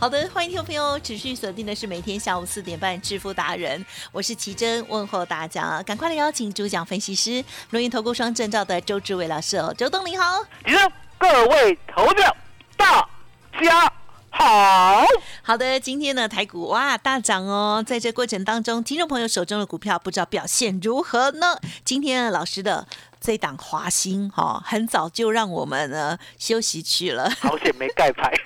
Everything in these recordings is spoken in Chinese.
好的，欢迎听众朋友持续锁定的是每天下午四点半致富达人，我是奇珍，问候大家，赶快来邀请主讲分析师龙岩投顾双证照的周志伟老师哦，周东林好。你好，各位投票，大家好。好的，今天呢台股哇大涨哦，在这过程当中，听众朋友手中的股票不知道表现如何呢？今天呢老师的这一档华兴哈、很早就让我们呢休息去了，好险没盖牌，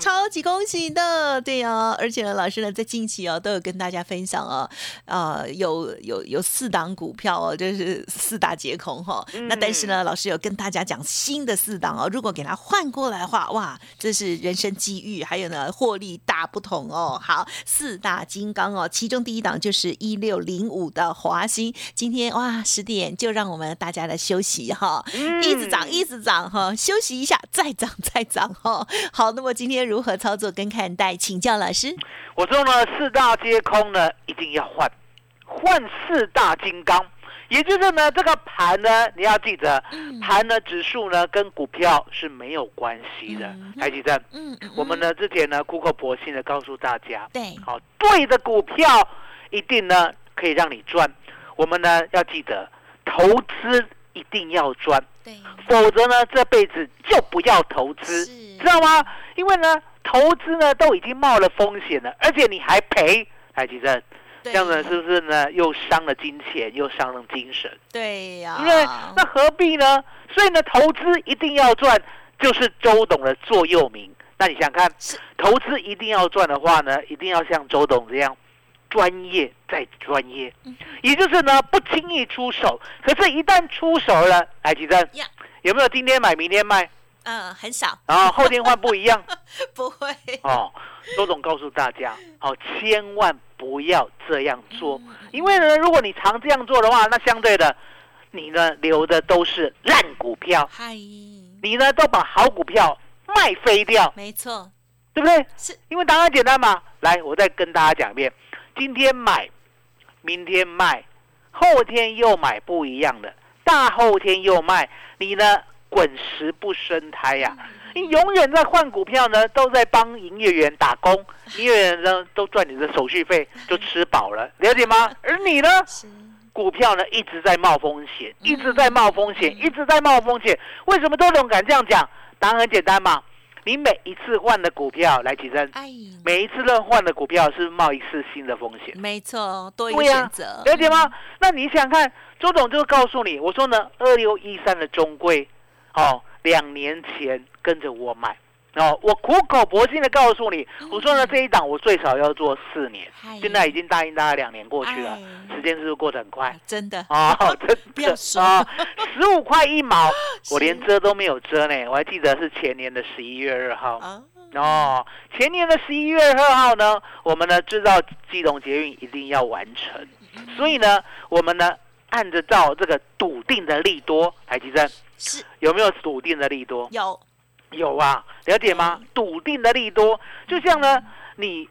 超级恭喜的，对啊，而且呢，老师呢在近期哦都有跟大家分享哦，呃，有有有四档股票哦，就是四大皆空哈、那但是呢，老师有跟大家讲新的四档哦，如果给它换过来的话，哇，这是人生机遇，还有呢获利大不同哦。好，四大金刚哦，其中第一档就是一六零五的华兴，今天哇十点就让我们大家来休息哈，一直涨一直涨哈，休息一下再涨再涨哈。好，那么今天如何操作跟看待，请教老师。我说呢，四大皆空呢，一定要换，换四大金刚。也就是呢，这个盘呢，你要记得，盘呢指数呢跟股票是没有关系的嗯。台积电，嗯，嗯我们呢之前呢苦口婆心的告诉大家，对，好，对的股票一定呢可以让你赚。我们呢要记得，投资一定要赚。否则呢，这辈子就不要投资，是知道吗？因为呢，投资呢都已经冒了风险了，而且你还赔，台积电，这对样子是不是呢？又伤了金钱，又伤了精神，对呀、因为那何必呢？所以呢，投资一定要赚，就是周董的座右铭。那你想看，投资一定要赚的话呢，一定要像周董这样。专业再专业，嗯。也就是呢不轻易出手，可是，一旦出手了，台积电呀，有没有今天买明天卖？嗯，很少，然后后天换不一样。不会，哦。周总告诉大家，哦，千万不要这样做，嗯。因为呢，如果你常这样做的话，那相对的，你呢留的都是烂股票，嗨，你呢都把好股票卖飞掉，没错，对不对？是，因为答案简单嘛。来，我再跟大家讲一遍：今天买，明天卖，后天又买不一样的，大后天又卖，你呢滚石不生胎呀、你永远在换股票呢，都在帮营业员打工，营业员呢都赚你的手续费，就吃饱了，了解吗？而你呢，股票呢一直在冒风险，一直在冒风险，一直在冒风险。为什么周董敢这样讲？答案很简单嘛，你每一次换的股票来提升，哎，每一次乱换的股票是冒一次新的风险，没错，多一个选择，了解吗？那你想想看，周董就告诉你，我说呢，二六一三的中贵，哦，两年前跟着我买。哦，我苦口婆心的告诉你，我说呢，这一档我最少要做四年，嗨现在已经答应大家两年过去了，哎。时间是不是过得很快？真的，哦，真的。啊，十五块一毛，我连遮都没有遮呢。我还记得是前年的十一月二号。啊，哦，前年的十一月二号呢，我们呢知道机动捷运一定要完成，所以呢，我们呢按着照这个笃定的利多，台积电是有没有笃定的利多？有，有啊，了解吗？笃定的利多，就像呢，你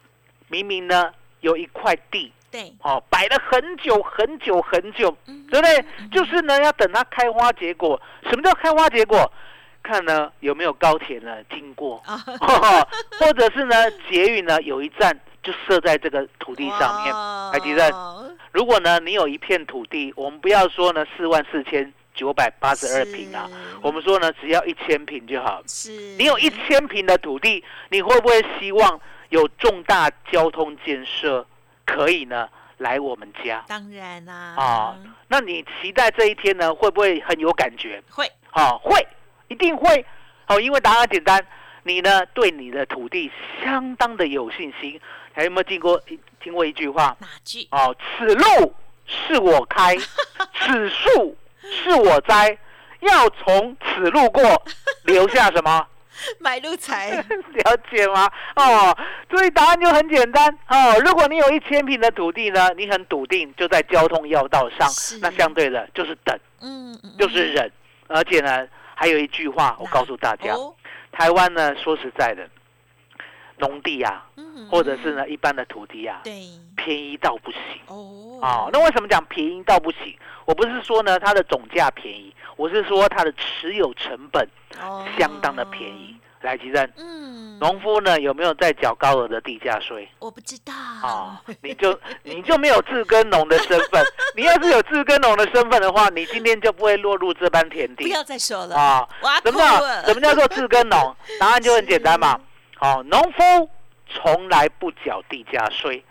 明明呢有一块地，对，哦，摆了很久很久很久，嗯对不对？就是呢，要等它开花结果。什么叫开花结果？看呢有没有高铁呢经过，啊，或者是呢捷运呢有一站就设在这个土地上面。哇台积电如果呢你有一片土地，我们不要说呢四万四千九百八十二平啊。我们说呢，只要一千平就好。是你有一千平的土地，你会不会希望有重大交通建设可以呢来我们家？当然啦啊那你期待这一天呢，会不会很有感觉？会啊，会，一定会。哦，因为答案简单，你呢对你的土地相当的有信心。还有没有听过听过一句话？哪句？哦，此路是我开，此树是我栽，要从此路过，留下什么？买路财。了解吗？哦，所以答案就很简单。哦。如果你有一千平的土地呢，你很笃定就在交通要道上，那相对的就是等，嗯，嗯。就是忍，而且呢，还有一句话我告诉大家，哦。台湾呢，说实在的，农地啊，嗯或者是呢一般的土地啊，对便宜到不行。哦哦，那为什么讲便宜到不行？我不是说呢它的总价便宜，我是说它的持有成本哦相当的便宜。来，吉正，嗯，农夫呢有没有在缴高额的地价税？我不知道啊、你就 你就没有自耕农的身份。你要是有自耕农的身份的话，你今天就不会落入这般田地不要再说了啊。什么叫什么叫做自耕农？答案就很简单嘛。好、农夫从来不缴地价税，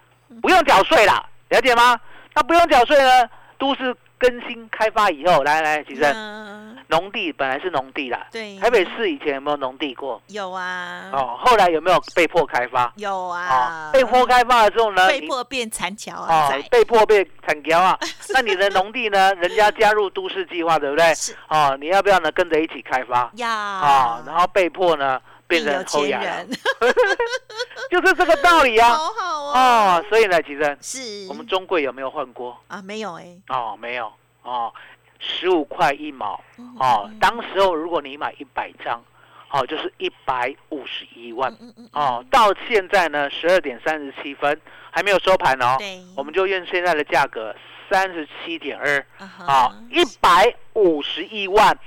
不用缴税啦，了解吗？那不用缴税呢？都市更新开发以后，来来，吉正，嗯农地本来是农地啦，对台北市以前有没有农地过？有啊哦，后来有没有被迫开发？有啊啊，被迫开发了之后呢？被迫变残桥啊，哦，被迫变残桥啊，那你的农地呢？人家加入都市计划，对不对？是哦，你要不要呢？跟着一起开发要啊？然后被迫呢变成变有钱后亚了人，就是这个道理啊。好好哦哦，，所以呢，其实是我们中贵有没有换过？啊没有哎，哦，没有哦，十五块一毛嗯哦嗯。当时候如果你买一百张，哦，就是一百五十一万嗯嗯嗯哦。到现在呢，十二点三十七分还没有收盘哦。我们就用现在的价格三十七点二啊，一百五十一万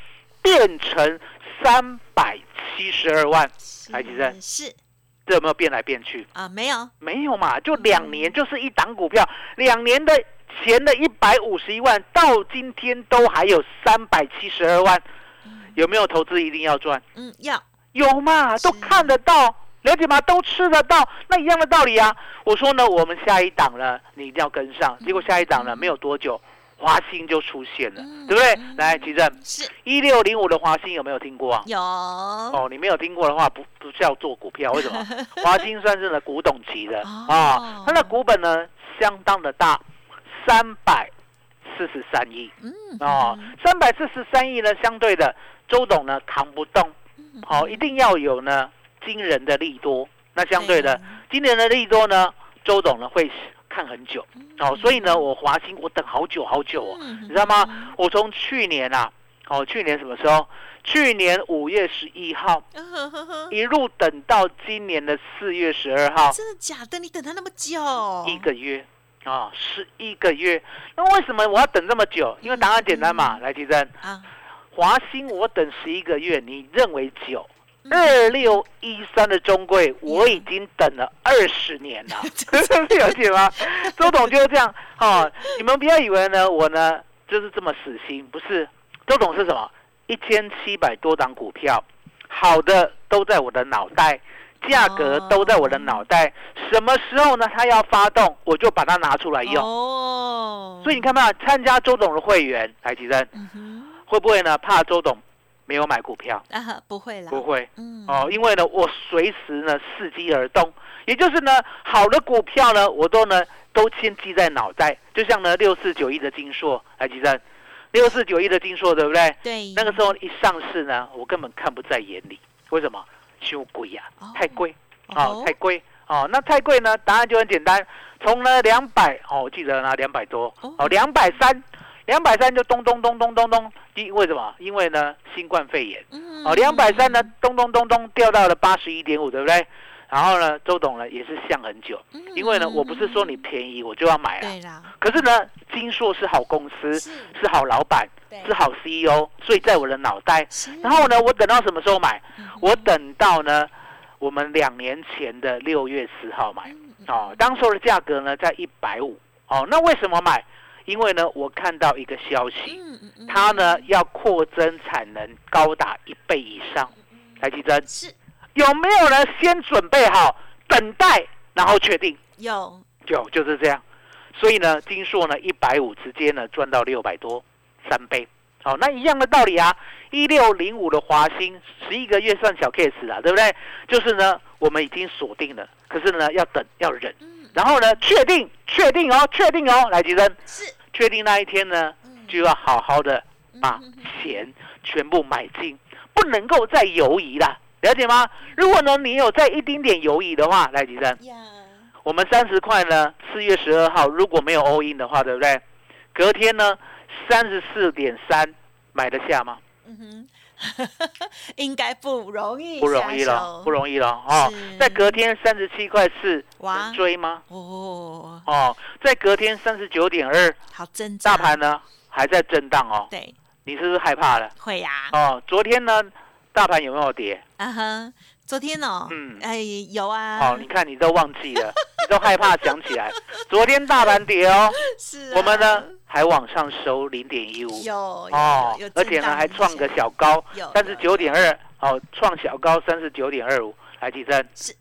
变成三百七十二万，台积电是是这有没有变来变去？啊没有没有嘛，就两年就是一档股票，两年的前的一百五十一万到今天都还有三百七十二万，有没有投资一定要赚？嗯要有嘛，都看得到，了解吗？都吃得到，那一样的道理啊。我说呢，我们下一档呢，你一定要跟上。结果下一档呢，没有多久，华兴就出现了，嗯对不对？嗯？来，奇正，是。一六零五的华兴有没有听过？啊？有。哦，你没有听过的话，不不叫做股票，为什么？华兴算是呢古董级的哦。啊，它的股本呢相当的大，三百四十三亿。嗯哦，三百四十三亿呢，相对的周董呢扛不动，嗯好、一定要有呢惊人的利多。那相对的对，今年的利多呢，周董呢会看很久嗯哦，所以呢，我华兴我等好久好久哦，你知道吗？我从去年啊，哦，去年什么时候？去年五月十一号嗯一路等到今年的四月十二号，真的假的？你等他那么久？一个月啊，十一个月。那为什么我要等这么久？因为答案简单嘛，来，提珍，啊，华兴我等十一个月，你认为久？嗯二六一三的中贵，我已经等了二十年了，了解吗？周董就是这样哦，你们不要以为呢，我呢就是这么死心，不是。周董是什么？一千七百多档股票，好的都在我的脑袋，价格都在我的脑袋。什么时候呢？它要发动，我就把它拿出来用。哦，所以你看嘛，参加周董的会员，台积电嗯，会不会呢？怕周董没有买股票？啊不会啦，不会。嗯哦，因为呢，我随时呢伺机而动，也就是呢，好的股票呢，我都呢都先记在脑袋。就像呢六四九一的金硕，来记得六四九一的金硕，对不对？对，那个时候一上市呢，我根本看不在眼里。为什么？修贵呀、哦太贵哦哦，太贵哦。那太贵呢？答案就很简单，从呢两百哦，我记得呢两百多哦哦，两百三，两百三就咚咚咚咚咚咚，因为什么？因为呢新冠肺炎。嗯哦，两百三呢，咚咚咚咚掉到了八十一点五，对不对？然后呢，周董呢也是想很久，嗯因为呢，我不是说你便宜我就要买啊，对啦，可是呢，金硕是好公司，是是好老板，是好 CEO，所以在我的脑袋。然后呢，我等到什么时候买？嗯我等到呢，我们两年前的六月十号买。嗯哦，当时候的价格呢在一百五。哦，那为什么买？因为呢，我看到一个消息，它呢要扩增产能高达一倍以上。台积电是有没有人先准备好，等待然后确定？有有，就是这样。所以呢，金硕呢一百五直接呢赚到六百多，三倍。好、那一样的道理啊。一六零五的华兴，十一个月算小 case 啦，对不对？就是呢，我们已经锁定了，可是呢要等要忍，嗯然后呢确定确定哦，确定哦，来吉生，是确定那一天呢嗯就要好好的把嗯钱全部买进，不能够再犹疑了，了解吗？如果呢你有再一丁点犹疑的话，来吉生，呀，我们三十块呢，四月十二号如果没有 all in 的话，对不对？隔天呢，三十四点三买得下吗？嗯哼，应该不容易，不容易了，不容易了哦。在隔天三十七块四，哇。能追吗？哦，哦，在隔天三十九点二，好挣扎，大盘呢还在震荡哦。对，你是不是害怕了？会呀，哦，昨天呢，大盘有没有跌？啊哈，昨天哦，嗯。哎，有啊，哦，你看你都忘记了，你 都害怕想起来。昨天大盘跌哦，是啊我们呢还往上收零点一五。有哦而且呢还创个小高有，三十九点二，哦，创小高三十九点二五，来提升是。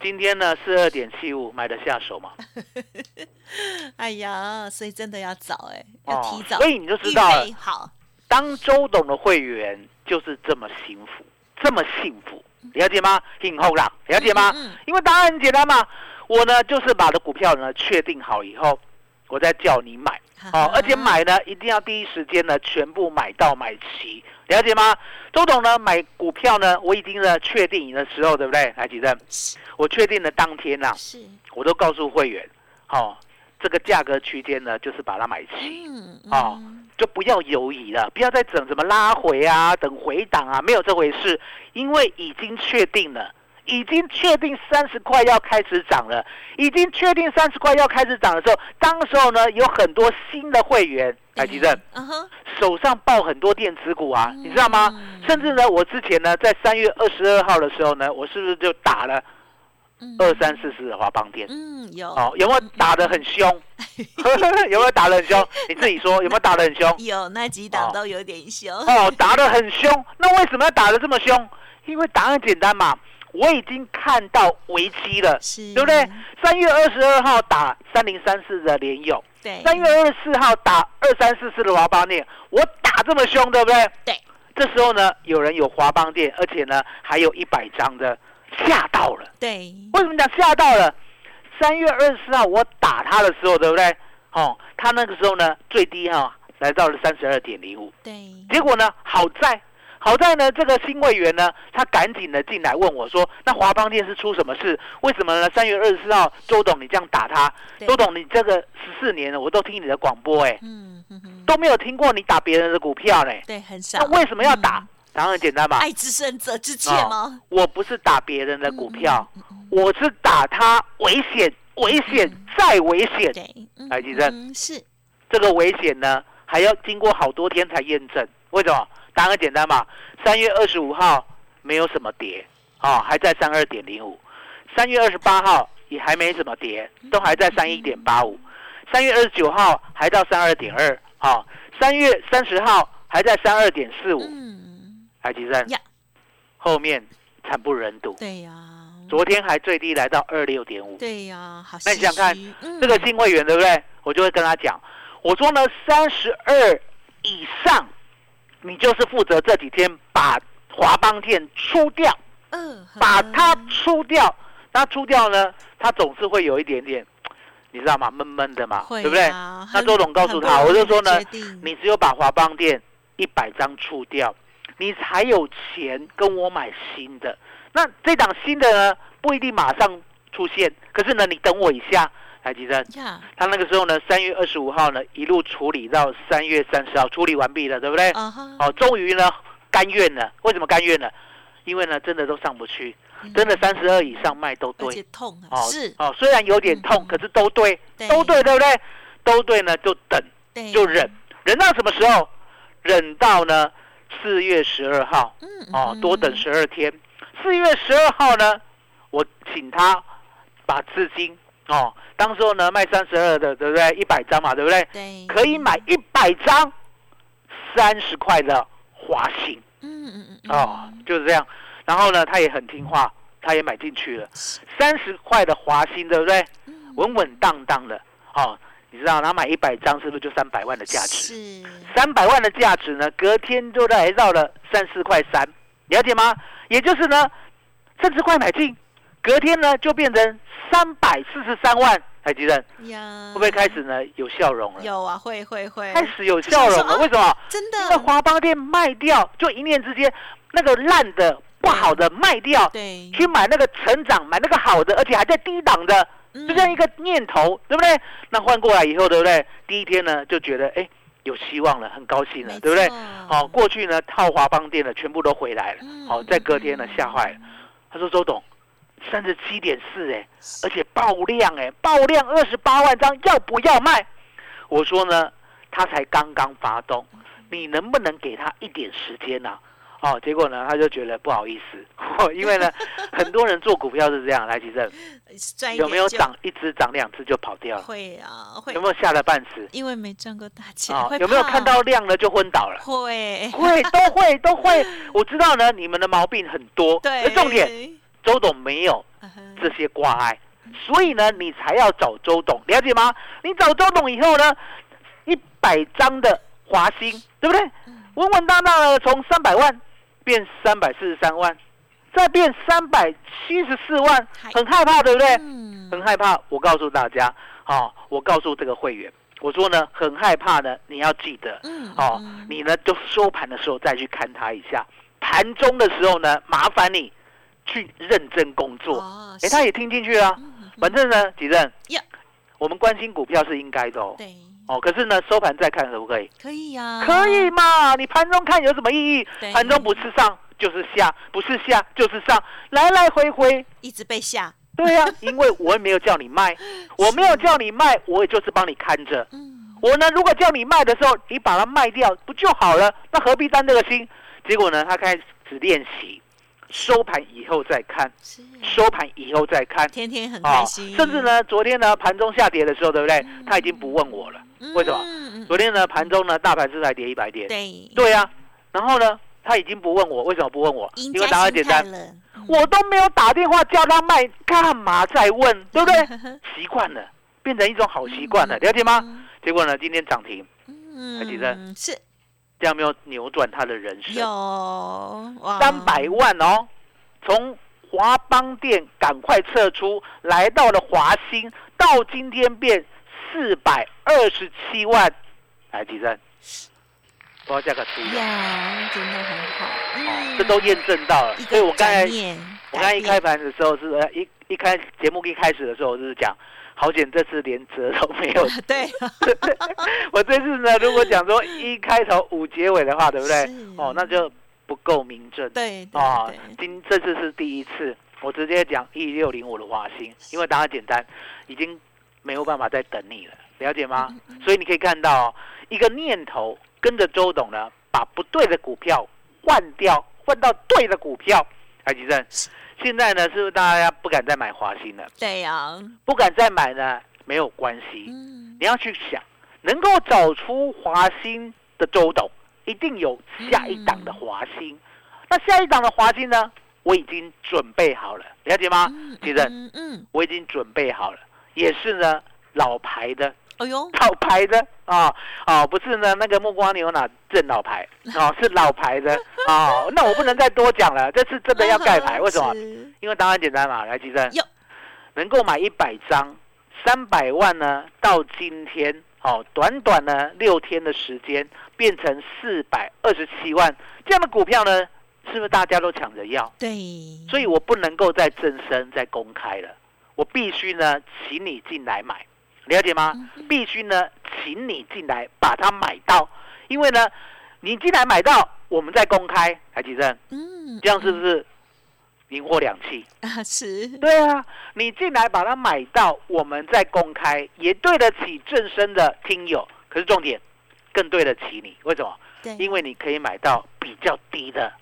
今天呢四二点七五，买得下手吗？哎呀，所以真的要早哎，要提早，哦所以你就知道了，好，当周董的会员就是这么幸福，这么幸福，了解吗？幸福啦，了解吗？嗯嗯因为答案很简单嘛，我呢就是把的股票呢确定好以后，我再叫你买。哦，而且买呢，一定要第一时间呢，全部买到买齐，了解吗？周董呢，买股票呢，我已经呢确定的时候，对不对？来，几阵？我确定的当天呐、是，我都告诉会员，哦，这个价格区间呢，就是把它买齐，嗯，哦嗯就不要犹疑了，不要再整什么拉回啊，等回档啊，没有这回事，因为已经确定了。已经确定三十块要开始涨了，已经确定三十块要开始涨的时候，当时候呢有很多新的会员，台积电嗯哼，手上抱很多电子股啊，嗯你知道吗？甚至呢，我之前呢在三月二十二号的时候呢，我是不是就打了嗯二三四四的华邦电？嗯，有，哦，有没有打得很凶？有没有打得很凶？你自己说有没有打得很凶？有那几档都有点凶，哦，打得很凶。那为什么要打得这么凶？因为答案简单嘛，我已经看到危机了，是，对不对？三月二十二号打三零三四的联友，对，三月二十四号打二三四四的华邦电，我打这么凶，对不对？对。这时候呢，有人有华邦店，而且呢还有一百张的，吓到了。对，为什么讲吓到了？三月二十四号我打他的时候，对不对？哦，他那个时候呢最低哈、来到了三十二点零五，对，结果呢好在好在呢这个新会员呢他赶紧的进来问我说，那华邦电是出什么事？为什么呢？三月二十四号周董你这样打他，周董你这个十四年了我都听你的广播哎，嗯哼哼，都没有听过你打别人的股票呢，对，很少那，为什么要打？答案很简单吧，爱之深责之切吗？我不是打别人的股票。嗯，嗯我是打他危险，危险再危险。对，嗯来吉正嗯是，这个危险呢，还要经过好多天才验证。为什么？答案很简单嘛。三月二十五号没有什么跌，哦，还在三二点零五。三月二十八号也还没什么跌，都还在三一点八五。三月二十九号还到三二点二，哦。三月三十号还在三二点四五。嗯，海吉正呀，后面惨不忍睹。对呀，昨天还最低来到二六点五。对呀，好那你想看这个新会员对不对？我就会跟他讲，我说呢，三十二以上，你就是负责这几天把华邦店出掉，嗯，把它嗯出掉。那出掉呢，它总是会有一点点，你知道吗？闷闷的嘛，会对不对？那周董告诉他，我就说呢，你只有把华邦店一百张出掉，你才有钱跟我买新的。那这档新的呢，不一定马上出现，可是呢，你等我一下，台积电。呀，他那个时候呢，三月二十五号呢，一路处理到三月三十号，处理完毕了，对不对？啊哈，哦，终于呢，甘愿了。为什么甘愿了？因为呢，真的都上不去，真的三十二以上卖都对。痛啊，哦是，哦，虽然有点痛，嗯可是都对，对都对，对不对？都对呢，就等，就忍，忍到什么时候？忍到呢四月十二号嗯，哦，多等嗯十二天。四月十二号呢，我请他把资金哦，当时候呢卖三十二的，对不对？一百张嘛，对不对？对，可以买一百张，三十块的华兴嗯嗯嗯嗯，哦，就是这样。然后呢，他也很听话，他也买进去了，三十块的华兴，对不对？嗯稳稳当当的哦。你知道他买一百张是不是就三百万的价值？是，三百万的价值呢，隔天就来到了三四块三，了解吗？也就是呢，三十块买进，隔天呢就变成三百四十三万，台积电呀，会不会开始呢有笑容了？有啊，会会会，开始有笑容了，为什么？真的，华邦店卖掉，就一念之间，那个烂的、不好的卖掉，对，去买那个成长，买那个好的，而且还在低档的，嗯就这样一个念头，对不对？那换过来以后，对不对？第一天呢，就觉得哎有希望了，很高兴了没，对不对错？好、过去呢套华邦店的全部都回来了，嗯好、在隔天呢吓坏了，他说周董，三十七点四哎，而且爆量哎，爆量二十八万张，要不要卖？我说呢，他才刚刚发动，你能不能给他一点时间呢、哦，结果呢，他就觉得不好意思，因为呢，很多人做股票是这样，来其正有没有涨一只涨两只就跑掉了？会啊，会有没有吓得半死？因为没赚过大钱，啊、有没有看到量了就昏倒了？会，会，都会，都会。我知道呢，你们的毛病很多，对，而重点，周董没有这些挂碍，所以呢，你才要找周董，了解吗？你找周董以后呢，一百张的华兴，对不对？稳稳当当的从三百万变三百四十三万，再变三百七十四万，很害怕，对不对？嗯，很害怕。我告诉大家，哦，我告诉这个会员，我说呢，很害怕呢，你要记得，嗯哦，你呢就收盘的时候再去看它一下，盘中的时候呢，麻烦你去认真工作。哦，哎，他也听进去了。嗯反正呢，几任呀，我们关心股票是应该的哦。对，哦，可是呢，收盘再看可不可以？可以呀，可以嘛？你盘中看有什么意义？盘中不是上就是下，不是下就是上，来来回回。一直被下，对呀、因为我也没有叫你卖，我没有叫你卖，我也就是帮你看着。嗯，我呢，如果叫你卖的时候，你把它卖掉不就好了？那何必担这个心？结果呢，他开始练习，收盘以后再看，收盘以后再看。天天很啊开心，甚至呢，昨天呢盘中下跌的时候，对不对？他已经不问我了。嗯，为什么嗯？嗯昨天呢盘中呢大盘是才跌一百点，对，对呀、然后呢他已经不问我，为什么不问我？因为答案简单，我都没有打电话叫他卖，干嘛再问？对不对？习惯了，变成一种好习惯了，了解吗？结果呢今天涨停，嗯，记得是这样没有扭转他的人生？有三百万哦，从华邦店赶快撤出，来到了华兴，到今天变四百二十七万，来几阵？不要价格出的，呀，真的很好，这都验证到了。一所以我个刚才我刚才一开盘的时候是呃一一开节目一开始的时候，我就是讲，好险这次连折都没有。对，我这次呢，如果讲说一开头五结尾的话，对不对？哦，那就不够明正。对对啊对，今这次是第一次，我直接讲一六零五的华兴，因为答案简单，已经没有办法再等你了，了解吗？嗯所以你可以看到、哦，一个念头跟着周董呢，把不对的股票换掉，换到对的股票。海吉正，现在呢，是不是大家不敢再买华兴了？对呀，不敢再买呢，没有关系，嗯，你要去想，能够找出华兴的周董，一定有下一档的华兴。那下一档的华兴呢，我已经准备好了，了解吗？嗯其实嗯嗯，我已经准备好了，也是呢老牌的，哎呦，老牌的啊哦，不是呢那个木瓜牛奶正老牌 哦，是老牌的哦。那我不能再多讲了，这次真的要盖牌，为什么？因为答案简单嘛，来，吉生，能够买一百张，三百万呢，到今天哦，短短呢六天的时间，变成四百二十七万，这样的股票呢，是不是大家都抢着要？对，所以我不能够再正身、再公开了，我必须呢，请你进来买，了解吗？必须呢，请你进来把它买到，因为呢，你进来买到，我们再公开，台积正，嗯，这样是不是赢货两期？啊是，对啊，你进来把它买到，我们再公开，也对得起正身的听友。可是重点，更对得起你，为什么？对，因为你可以买到比较低的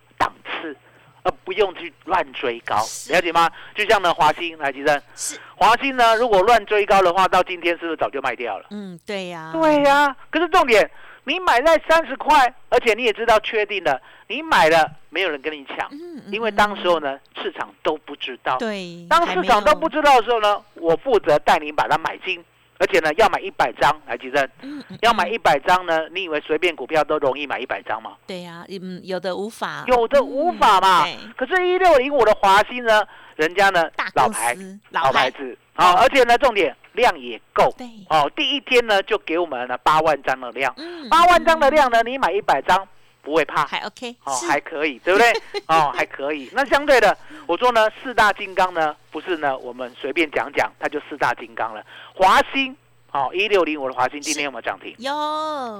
不用去乱追高，是了解吗？就像呢华兴来，吉生，是，华兴呢如果乱追高的话，到今天是不是早就卖掉了？嗯，对呀，对呀、可是重点，你买在三十块，而且你也知道确定了，你买了没有人跟你抢，嗯，嗯因为当时候呢市场都不知道，对，当市场都不知道的时候呢，我负责带你把它买进，而且呢要买一百张来吉正，嗯嗯要买嗯一百张呢，你以为随便股票都容易买一百张吗？对呀，嗯，有的无法，有的无法嘛。对。可是，一六零五的华兴呢，人家呢老牌司老牌，牌。子。啊，而且呢重点量也够。对，哦。第一天呢就给我们了八万张的量，嗯八万张的量呢，你买一百张不会怕。还 OK，哦，是还可以，对不对？哦，还可以。那相对的，我说呢，四大金刚呢，不是呢，我们随便讲讲，它就四大金刚了。华兴，哦，一六零五的华兴今天有没有涨停？有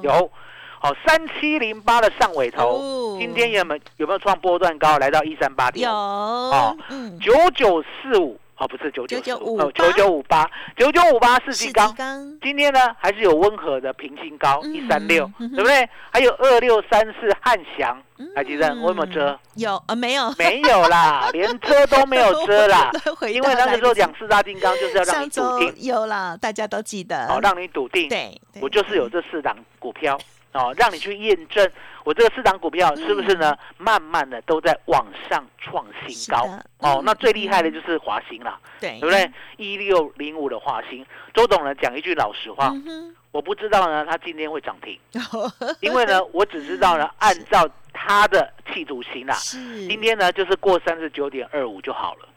有。好，三七零八的上尾头，哦今天有没有有没有创波段高，来到一三八点有，哦嗯，九九四五，哦，不是九九9958哦，九九五八，九九五八是世纪金刚，今天呢还是有温和的平新高嗯一三六，对不对？还有二六三四汉翔，嗯还记得我有没有遮？有啊没有？没有啦，连遮都没有遮啦 因为那个时候讲四大金刚就是要让你笃定，有啦，大家都记得，哦，让你笃定，对我就是有这四档股票哦，让你去验证我这个四档股票是不是呢？慢慢的都在往上创新高嗯哦嗯。那最厉害的就是华兴啦，对对不对？？一六零五的华兴，周董呢讲一句老实话，嗯我不知道呢，它今天会涨停，因为呢，我只知道呢，按照它的气图形啦，是今天呢就是过三十九点二五就好了，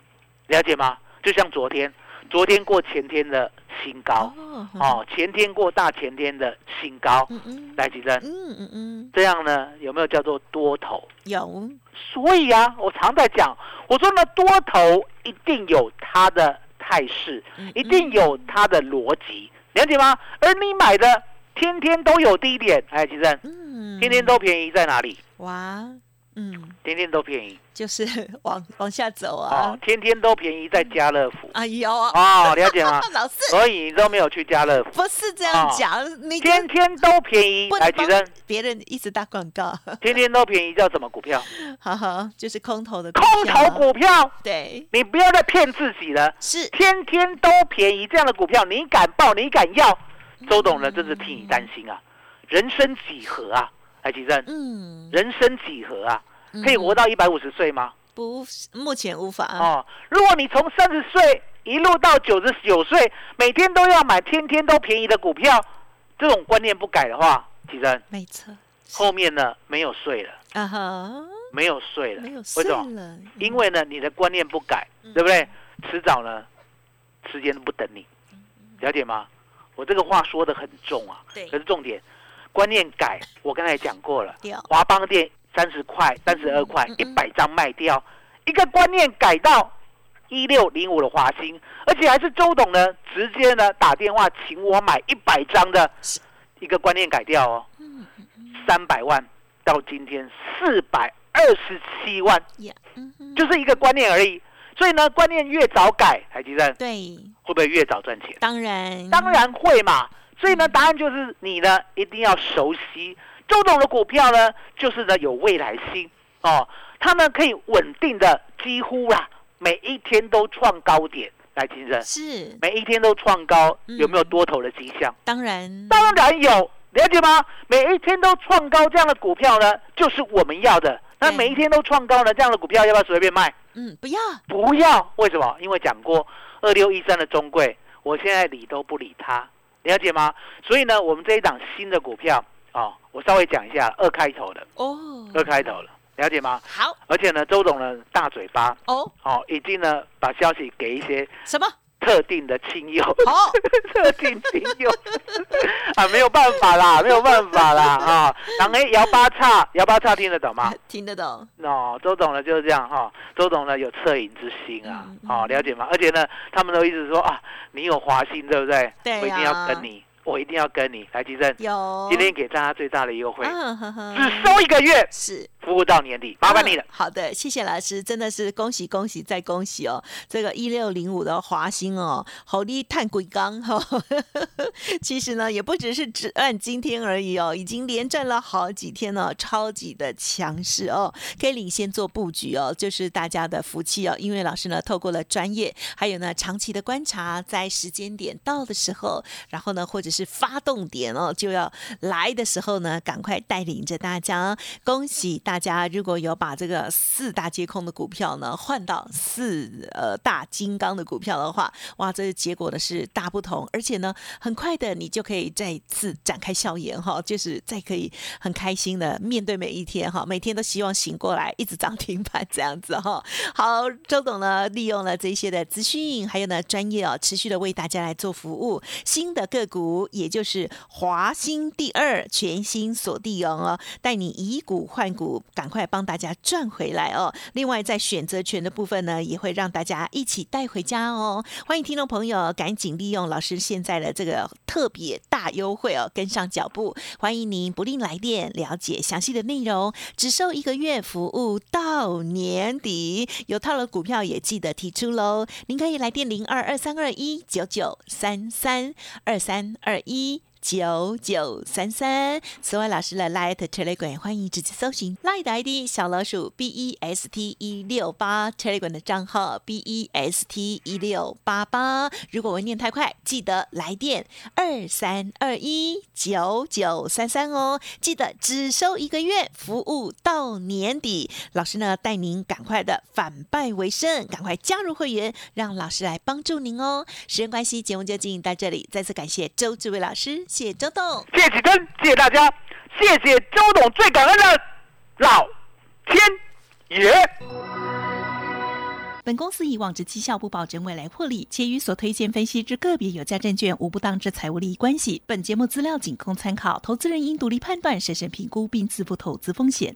了解吗？就像昨天，昨天过前天的新高，哦，哦，前天过大前天的新高，嗯嗯。来吉珍，嗯嗯嗯，这样呢有没有叫做多头？有。所以啊，我常在讲，我说呢，多头一定有它的态势，嗯一定有它的逻辑，了解吗？而你买的天天都有低点，哎，吉珍，嗯，天天都便宜在哪里？哇，嗯，天天都便宜。就是往往下走哦啊，，天天都便宜在家乐福。哎呦，啊，了解吗？老师。所以你都没有去家乐福，不是这样哦讲，你天天都便宜不，来能帮吉珍，别人一直打广告，天天都便宜叫什么股票？哈哈，就是空头的空头股票，对，你不要再骗自己了。是。天天都便宜，这样的股票你敢报，你敢要？周董呢，真是替你担心啊！人生几何啊？来，吉正，嗯，人生几何啊？可以嗯活到一百五十岁吗？不，目前无法，哦，如果你从三十岁一路到九十九岁，每天都要买天天都便宜的股票，这种观念不改的话，吉正没错，后面呢没有税了，啊哈，没有税了。没有为睡什么？了，因为呢，你的观念不改，嗯。对不对？迟早呢，时间不等你，了解吗？我这个话说的很重啊，对。可是重点，观念改，我刚才讲过了，掉，华邦店三十块、三十二块嗯，一百张卖掉，一个观念改到一六零五的华兴，而且还是周董呢直接呢打电话请我买一百张的，一个观念改掉哦，嗯三百万到今天四百二十七万，就是一个观念而已。所以呢，观念越早改，海基站对，会不会越早赚钱？当然，当然会嘛。所以呢，答案就是你呢一定要熟悉周董的股票呢，就是呢有未来性哦，它呢可以稳定的几乎啦，每一天都创高点。来，金生，是，每一天都创高，嗯有没有多头的迹象？当然，当然有，了解吗？每一天都创高这样的股票呢，就是我们要的。那每一天都创高呢，这样的股票要不要随便卖？嗯，不要，不要，为什么？因为讲过二六一三的中贵，我现在理都不理它，了解吗？所以呢，我们这一档新的股票哦，我稍微讲一下，二开头的，哦，二开头的，了解吗？好，而且呢，周总呢大嘴巴哦，哦，已经呢把消息给一些什么？特定的亲友，好，特定亲友。啊，没有办法啦，没有办法啦啊！然后摇八叉，摇八叉听得懂吗？听得懂，哦，周董呢就是这样哈、周董呢有恻隐之心啊嗯，哦，了解吗？而且呢，他们都一直说啊，你有华心对不对？对我一定要啊跟你，我一定要跟你。来，吉正，有，今天给大家最大的优惠，嗯呵呵。只收一个月，是服务到年底，麻烦你了嗯。好的，谢谢老师，真的是恭喜恭喜再恭喜哦！这个一六零五的华兴哦，好利碳硅钢哈，其实呢也不只是只按今天而已哦，已经连赚了好几天了，超级的强势哦，可以领先做布局哦，就是大家的福气哦。因为老师呢透过了专业，还有呢长期的观察，在时间点到的时候，然后呢或者是发动点哦就要来的时候呢，赶快带领着大家，恭喜大大家！如果有把这个四大皆空的股票呢换到四呃大金刚的股票的话，哇，这个结果呢是大不同，而且呢很快的你就可以再次展开笑颜哈，就是再可以很开心的面对每一天哈，每天都希望醒过来一直涨停板这样子哈。好，周董呢利用了这些的资讯，还有呢专业哦，持续的为大家来做服务。新的个股，也就是华兴第二全新锁定哦，带你以股换股，赶快帮大家赚回来哦。另外，在选择权的部分呢，也会让大家一起带回家哦。欢迎听众朋友赶紧利用老师现在的这个特别大优惠哦，跟上脚步。欢迎您不吝来电了解详细的内容，只收一个月服务到年底。有套了股票也记得提出喽。您可以来电零二二三二一九九三三二三二一。九九三三，此外老师的 Light Telegram 欢迎直接搜寻 Light 的 ID 小老鼠 B E S T 一六八 Telegram 的账号 B E S T 一六八八。如果我念太快，记得来电二三二一九九三三哦，记得只收一个月，服务到年底。老师呢带您赶快的反败为胜，赶快加入会员，让老师来帮助您哦。时间关系，节目就进行到这里，再次感谢周志伟老师。谢谢周董，谢谢启真，谢谢大家，谢谢周董，最感恩的老天爷。本公司以往之绩效不保证未来获利，且与所推荐分析之个别有价证券无不当之财务利益关系。本节目资料仅供参考，投资人应独立判断、审慎评估并自负投资风险。